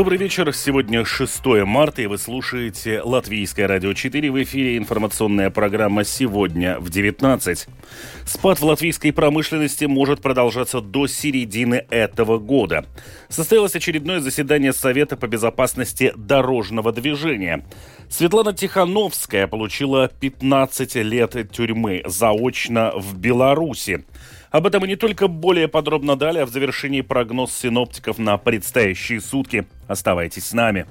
Добрый вечер. Сегодня 6 марта, и вы слушаете Латвийское радио 4. В эфире информационная программа «Сегодня в 19». Спад в латвийской промышленности может продолжаться до середины этого года. Состоялось очередное заседание Совета по безопасности дорожного движения. Светлана Тихановская получила 15 лет тюрьмы заочно в Беларуси. Об этом и не только более подробно далее, в завершении прогноз синоптиков на предстоящие сутки. Оставайтесь с нами.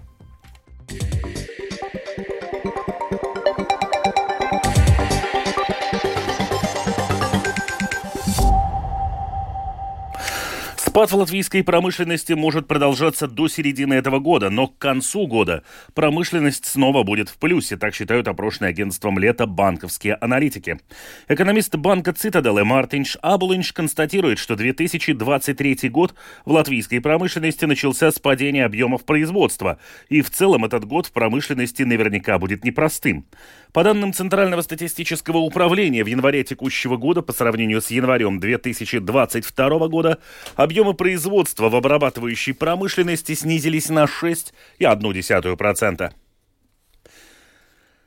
Спад в латвийской промышленности может продолжаться до середины этого года, но к концу года промышленность снова будет в плюсе, так считают опрошенные агентством лета банковские аналитики. Экономист банка Цитаделы Мартинш Абулинш констатирует, что 2023 год в латвийской промышленности начался с падения объемов производства, и в целом этот год в промышленности наверняка будет непростым. По данным Центрального статистического управления, в январе текущего года по сравнению с январем 2022 года объемы производства в обрабатывающей промышленности снизились на 6,1%.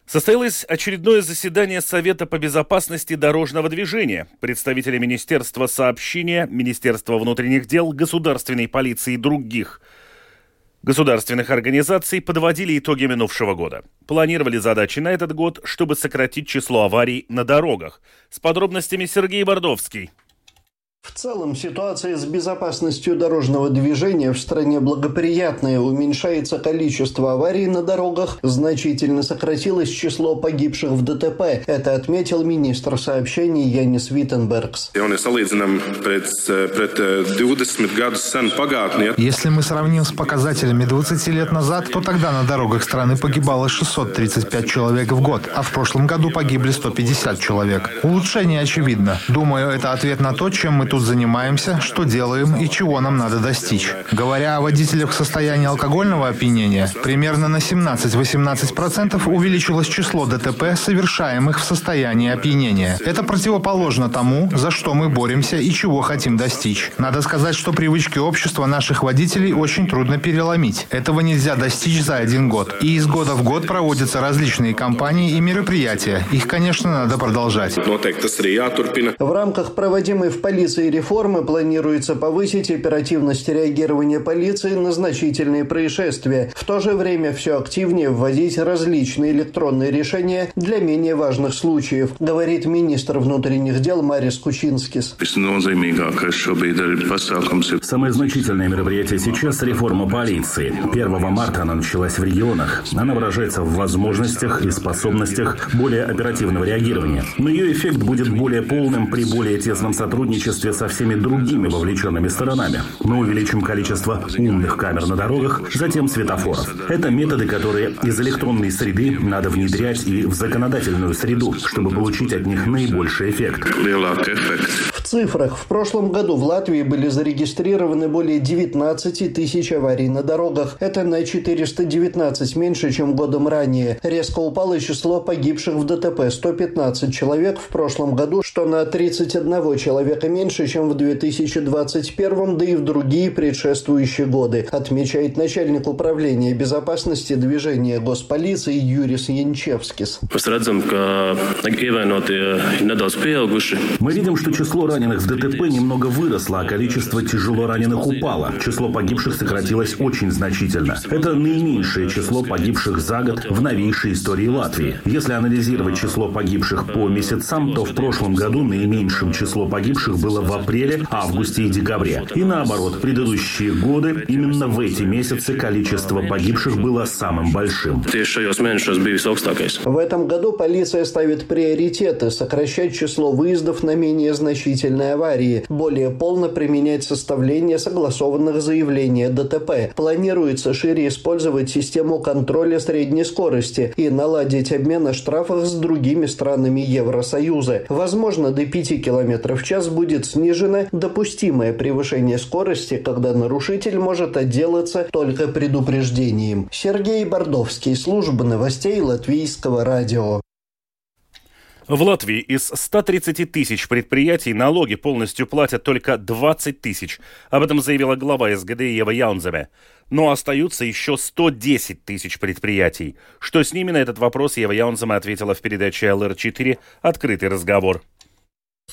Состоялось очередное заседание Совета по безопасности дорожного движения. Представители Министерства сообщения, Министерства внутренних дел, Государственной полиции и других – государственных организаций подводили итоги минувшего года. Планировали задачи на этот год, чтобы сократить число аварий на дорогах. С подробностями Сергей Бордовский. В целом ситуация с безопасностью дорожного движения в стране благоприятная. Уменьшается количество аварий на дорогах, значительно сократилось число погибших в ДТП. Это отметил министр сообщений Янис Виттенбергс. Если мы сравним с показателями 20 лет назад, то тогда на дорогах страны погибало 635 человек в год, а в прошлом году погибли 150 человек. Улучшение очевидно. Думаю, это ответ на то, чем мы тут занимаемся, что делаем и чего нам надо достичь. Говоря о водителях в состоянии алкогольного опьянения, примерно на 17-18% увеличилось число ДТП, совершаемых в состоянии опьянения. Это противоположно тому, за что мы боремся и чего хотим достичь. Надо сказать, что привычки общества наших водителей очень трудно переломить. Этого нельзя достичь за один год. И из года в год проводятся различные кампании и мероприятия. Их, конечно, надо продолжать. В рамках проводимой в полиции этой реформы планируется повысить оперативность реагирования полиции на значительные происшествия. В то же время все активнее вводить различные электронные решения для менее важных случаев, говорит министр внутренних дел Марис Кучинскис. Самое значительное мероприятие сейчас – реформа полиции. 1 марта она началась в регионах. Она выражается в возможностях и способностях более оперативного реагирования. Но ее эффект будет более полным при более тесном сотрудничестве со всеми другими вовлеченными сторонами. Мы увеличим количество умных камер на дорогах, затем светофоров. Это методы, которые из электронной среды надо внедрять и в законодательную среду, чтобы получить от них наибольший эффект. В цифрах в прошлом году в Латвии были зарегистрированы более 19 тысяч аварий на дорогах. Это на 419 меньше, чем годом ранее. Резко упало число погибших в ДТП – 115 человек в прошлом году, что на 31 человека меньше, меньше, чем в 2021, да и в другие предшествующие годы, отмечает начальник управления безопасности движения госполиции Юрис Янчевскис. Мы видим, что число раненых в ДТП немного выросло, а количество тяжело раненых упало. Число погибших сократилось очень значительно. Это наименьшее число погибших за год в новейшей истории Латвии. Если анализировать число погибших по месяцам, то в прошлом году наименьшим число погибших было в апреле, августе и декабре. И наоборот, предыдущие годы, именно в эти месяцы количество погибших было самым большим. В этом году полиция ставит приоритеты – сокращать число выездов на менее значительные аварии, более полно применять составление согласованных заявлений о ДТП. Планируется шире использовать систему контроля средней скорости и наладить обмен о штрафах с другими странами Евросоюза. Возможно, до 5 км в час будет снижено допустимое превышение скорости, когда нарушитель может отделаться только предупреждением. Сергей Бордовский, служба новостей Латвийского радио. В Латвии из 130 тысяч предприятий налоги полностью платят только 20 тысяч. Об этом заявила глава СГД Ева Яунзеве. Но остаются еще 110 тысяч предприятий. Что с ними на этот вопрос Ева Яунземе ответила в передаче ЛР-4 «Открытый разговор».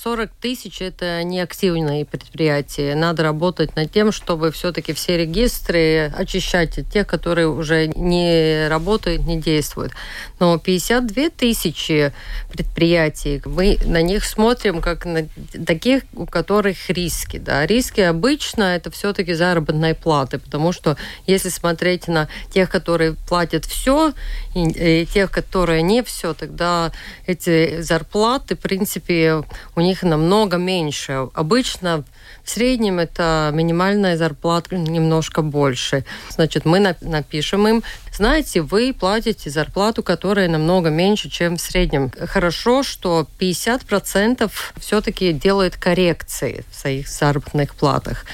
40 тысяч – это неактивные предприятия. Надо работать над тем, чтобы все-таки все регистры очищать от тех, которые уже не работают, не действуют. Но 52 тысячи предприятий, мы на них смотрим как на таких, у которых риски. Да. Риски обычно это все-таки заработные платы, потому что если смотреть на тех, которые платят все, и, и тех, которые не все, тогда эти зарплаты, в принципе, у них намного меньше. Обычно в среднем это минимальная зарплата немножко больше. Значит, мы напишем им, знаете, вы платите зарплату, которая намного меньше, чем в среднем. Хорошо, что 50% все-таки делают коррекции в своих заработных платах.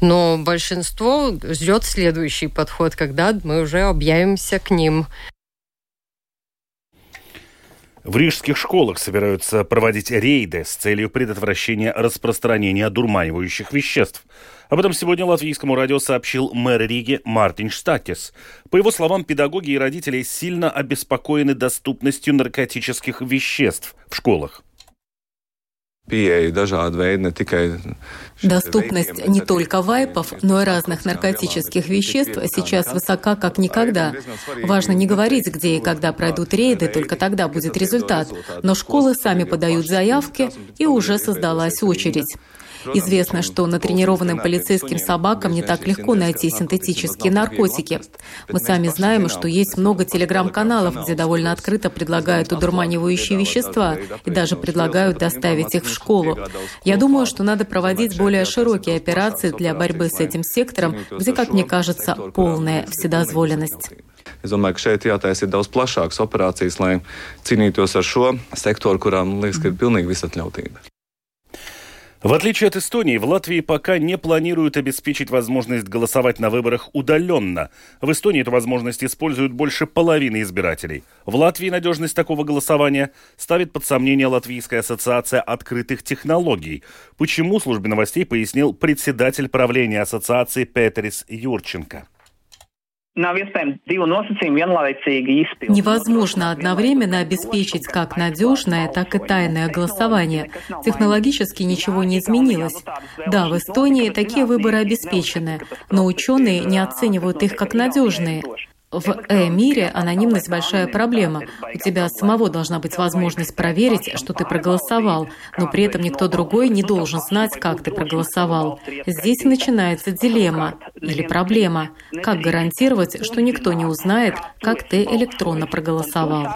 Но большинство ждет следующий подход, когда мы уже объявимся к ним. В рижских школах собираются проводить рейды с целью предотвращения распространения дурманивающих веществ. Об этом сегодня латвийскому радио сообщил мэр Риги Мартин Штакис. По его словам, педагоги и родители сильно обеспокоены доступностью наркотических веществ в школах. Доступность не только вайпов, но и разных наркотических веществ сейчас высока как никогда. Важно не говорить, где и когда пройдут рейды, только тогда будет результат. Но школы сами подают заявки, и уже создалась очередь. Известно, что натренированным полицейским собакам не так легко найти синтетические наркотики. Мы сами знаем, что есть много телеграм-каналов, где довольно открыто предлагают удурманивающие вещества и даже предлагают доставить их в школу. Я думаю, что надо проводить более широкие операции для борьбы с этим сектором, где, как мне кажется, полная вседозволенность. Es domāju, ka šeit jātaisa daudz plašākas operācijas, lai cīnītos ar šo sektoru, kurām liekas, ka ir pilnīgi visatļautība. В отличие от Эстонии, в Латвии пока не планируют обеспечить возможность голосовать на выборах удаленно. В Эстонии эту возможность используют больше половины избирателей. В Латвии надежность такого голосования ставит под сомнение Латвийская ассоциация открытых технологий. Почему службе новостей пояснил председатель правления ассоциации Петрис Юрченко. Невозможно одновременно обеспечить как надежное, так и тайное голосование. Технологически ничего не изменилось. Да, в Эстонии такие выборы обеспечены, но ученые не оценивают их как надежные. В э-мире анонимность большая проблема. У тебя самого должна быть возможность проверить, что ты проголосовал, но при этом никто другой не должен знать, как ты проголосовал. Здесь начинается дилемма или проблема. Как гарантировать, что никто не узнает, как ты электронно проголосовал?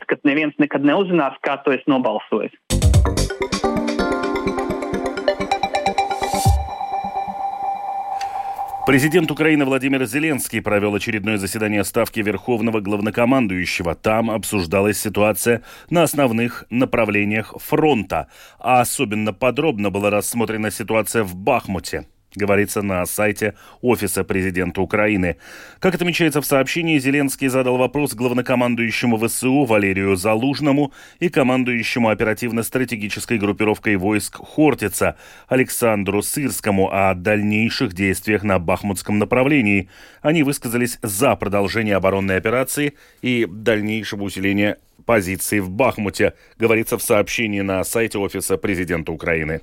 Президент Украины Владимир Зеленский провел очередное заседание Ставки Верховного Главнокомандующего. Там обсуждалась ситуация на основных направлениях фронта, а особенно подробно была рассмотрена ситуация в Бахмуте говорится на сайте Офиса президента Украины. Как отмечается в сообщении, Зеленский задал вопрос главнокомандующему ВСУ Валерию Залужному и командующему оперативно-стратегической группировкой войск Хортица Александру Сырскому о дальнейших действиях на Бахмутском направлении. Они высказались за продолжение оборонной операции и дальнейшего усиления позиции в Бахмуте, говорится в сообщении на сайте Офиса президента Украины.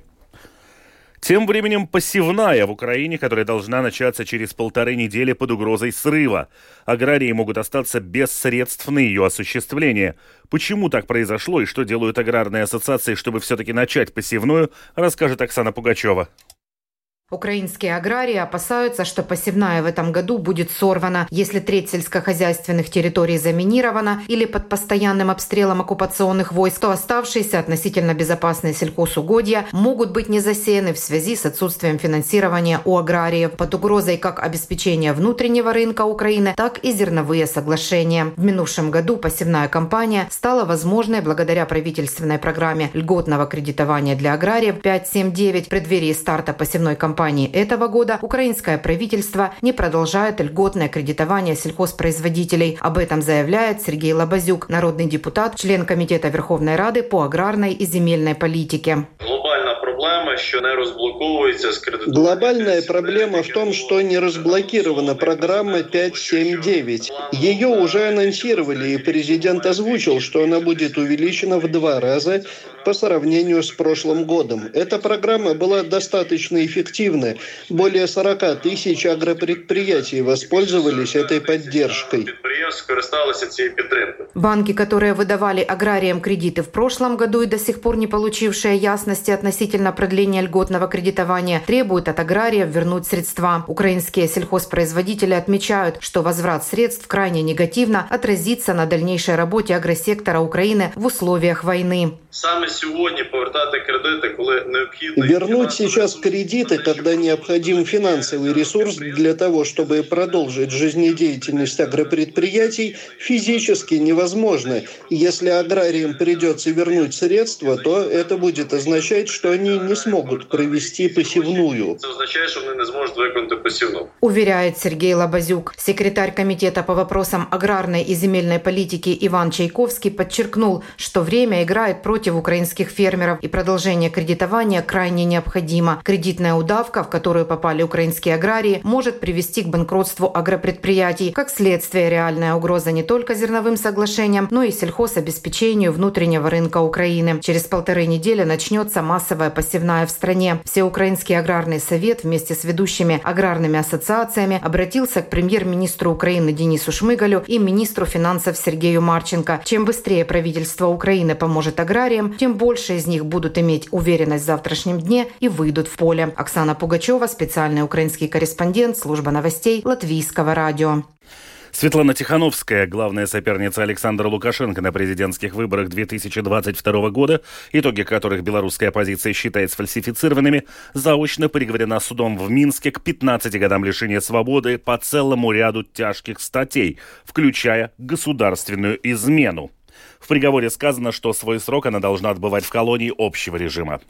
Тем временем посевная в Украине, которая должна начаться через полторы недели под угрозой срыва. Аграрии могут остаться без средств на ее осуществление. Почему так произошло и что делают аграрные ассоциации, чтобы все-таки начать посевную, расскажет Оксана Пугачева. Украинские аграрии опасаются, что посевная в этом году будет сорвана, если треть сельскохозяйственных территорий заминирована или под постоянным обстрелом оккупационных войск, то оставшиеся относительно безопасные сельхозугодья могут быть не засеяны в связи с отсутствием финансирования у аграриев под угрозой как обеспечения внутреннего рынка Украины, так и зерновые соглашения. В минувшем году посевная кампания стала возможной благодаря правительственной программе льготного кредитования для аграриев 5.7.9 в преддверии старта посевной кампании кампании этого года украинское правительство не продолжает льготное кредитование сельхозпроизводителей. Об этом заявляет Сергей Лобазюк, народный депутат, член Комитета Верховной Рады по аграрной и земельной политике. Проблема, що не розблоковується з Глобальная проблема в том, что не разблокирована программа 579. Ее уже анонсировали, и президент озвучил, что она будет увеличена в два раза по сравнению с прошлым годом. Эта программа была достаточно эффективна. Более 40 тысяч агропредприятий воспользовались этой поддержкой. Банки, которые выдавали аграриям кредиты в прошлом году и до сих пор не получившие ясности относительно продления льготного кредитования, требуют от аграриев вернуть средства. Украинские сельхозпроизводители отмечают, что возврат средств крайне негативно отразится на дальнейшей работе агросектора Украины в условиях войны. Вернуть сейчас кредиты, когда необходим финансовый ресурс для того, чтобы продолжить жизнедеятельность агропредприятий, физически невозможно. Если аграриям придется вернуть средства, то это будет означать, что они не смогут провести посевную. Это означает, что они не смогут выполнить посевную. Уверяет Сергей Лобазюк. Секретарь комитета по вопросам аграрной и земельной политики Иван Чайковский подчеркнул, что время играет против украинских фермеров и продолжение кредитования крайне необходимо. Кредитная удавка, в которую попали украинские аграрии, может привести к банкротству агропредприятий. Как следствие, реальная угроза не только зерновым соглашениям, но и сельхозобеспечению внутреннего рынка Украины. Через полторы недели начнется массовая посевная в стране. Всеукраинский аграрный совет вместе с ведущими аграрными ассоциациями обратился к премьер-министру Украины Денису Шмыгалю и министру финансов Сергею Марченко. Чем быстрее правительство Украины поможет аграриям, тем больше из них будут иметь уверенность в завтрашнем дне и выйдут в поле. Оксана Пугачева, специальный украинский корреспондент, служба новостей Латвийского радио. Светлана Тихановская, главная соперница Александра Лукашенко на президентских выборах 2022 года, итоги которых белорусская оппозиция считает сфальсифицированными, заочно приговорена судом в Минске к 15 годам лишения свободы по целому ряду тяжких статей, включая государственную измену. В приговоре сказано, что свой срок она должна отбывать в колонии общего режима.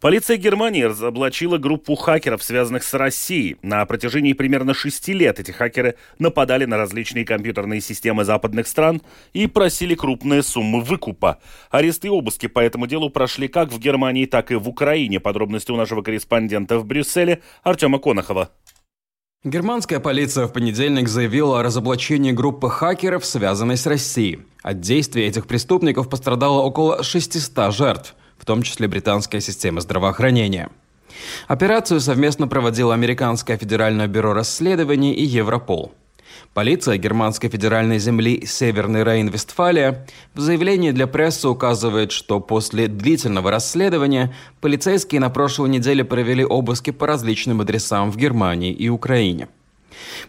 Полиция Германии разоблачила группу хакеров, связанных с Россией. На протяжении примерно шести лет эти хакеры нападали на различные компьютерные системы западных стран и просили крупные суммы выкупа. Аресты и обыски по этому делу прошли как в Германии, так и в Украине. Подробности у нашего корреспондента в Брюсселе Артема Конохова. Германская полиция в понедельник заявила о разоблачении группы хакеров, связанной с Россией. От действий этих преступников пострадало около 600 жертв, в том числе британская система здравоохранения. Операцию совместно проводило Американское федеральное бюро расследований и Европол. Полиция германской федеральной земли Северный Рейн-Вестфалия в заявлении для прессы указывает, что после длительного расследования полицейские на прошлой неделе провели обыски по различным адресам в Германии и Украине.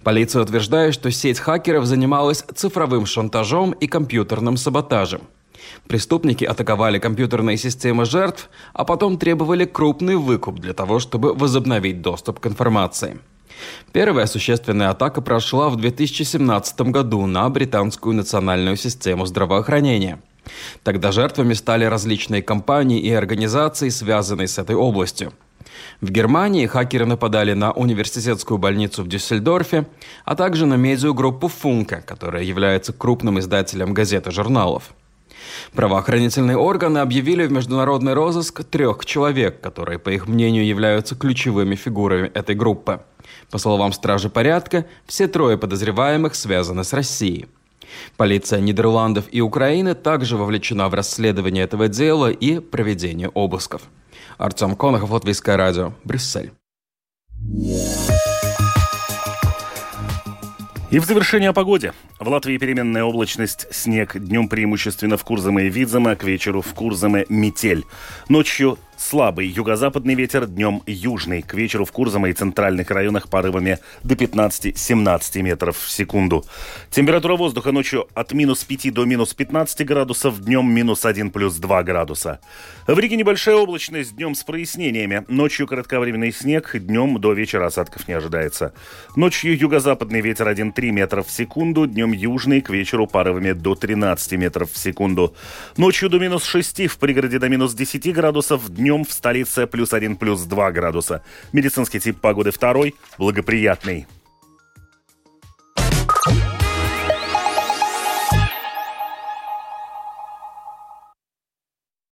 Полиция утверждает, что сеть хакеров занималась цифровым шантажом и компьютерным саботажем. Преступники атаковали компьютерные системы жертв, а потом требовали крупный выкуп для того, чтобы возобновить доступ к информации. Первая существенная атака прошла в 2017 году на британскую национальную систему здравоохранения. Тогда жертвами стали различные компании и организации, связанные с этой областью. В Германии хакеры нападали на университетскую больницу в Дюссельдорфе, а также на медиагруппу «Функа», которая является крупным издателем газет и журналов. Правоохранительные органы объявили в международный розыск трех человек, которые, по их мнению, являются ключевыми фигурами этой группы. По словам Стражи порядка, все трое подозреваемых связаны с Россией. Полиция Нидерландов и Украины также вовлечена в расследование этого дела и проведение обысков. Артем Конохов, Латвийское радио, Брюссель. И в завершение о погоде. В Латвии переменная облачность, снег. Днем преимущественно в Курзаме и Видзаме, к вечеру в Курзаме метель. Ночью Слабый юго-западный ветер, днем южный. К вечеру в Курзаме и центральных районах порывами до 15-17 метров в секунду. Температура воздуха ночью от минус 5 до минус 15 градусов, днем минус 1 плюс 2 градуса. В Риге небольшая облачность, днем с прояснениями. Ночью кратковременный снег, днем до вечера осадков не ожидается. Ночью юго-западный ветер 1-3 метров в секунду, днем южный, к вечеру порывами до 13 метров в секунду. Ночью до минус 6, в пригороде до минус 10 градусов, днем Днем в столице плюс 1, плюс 2 градуса. Медицинский тип погоды второй, благоприятный.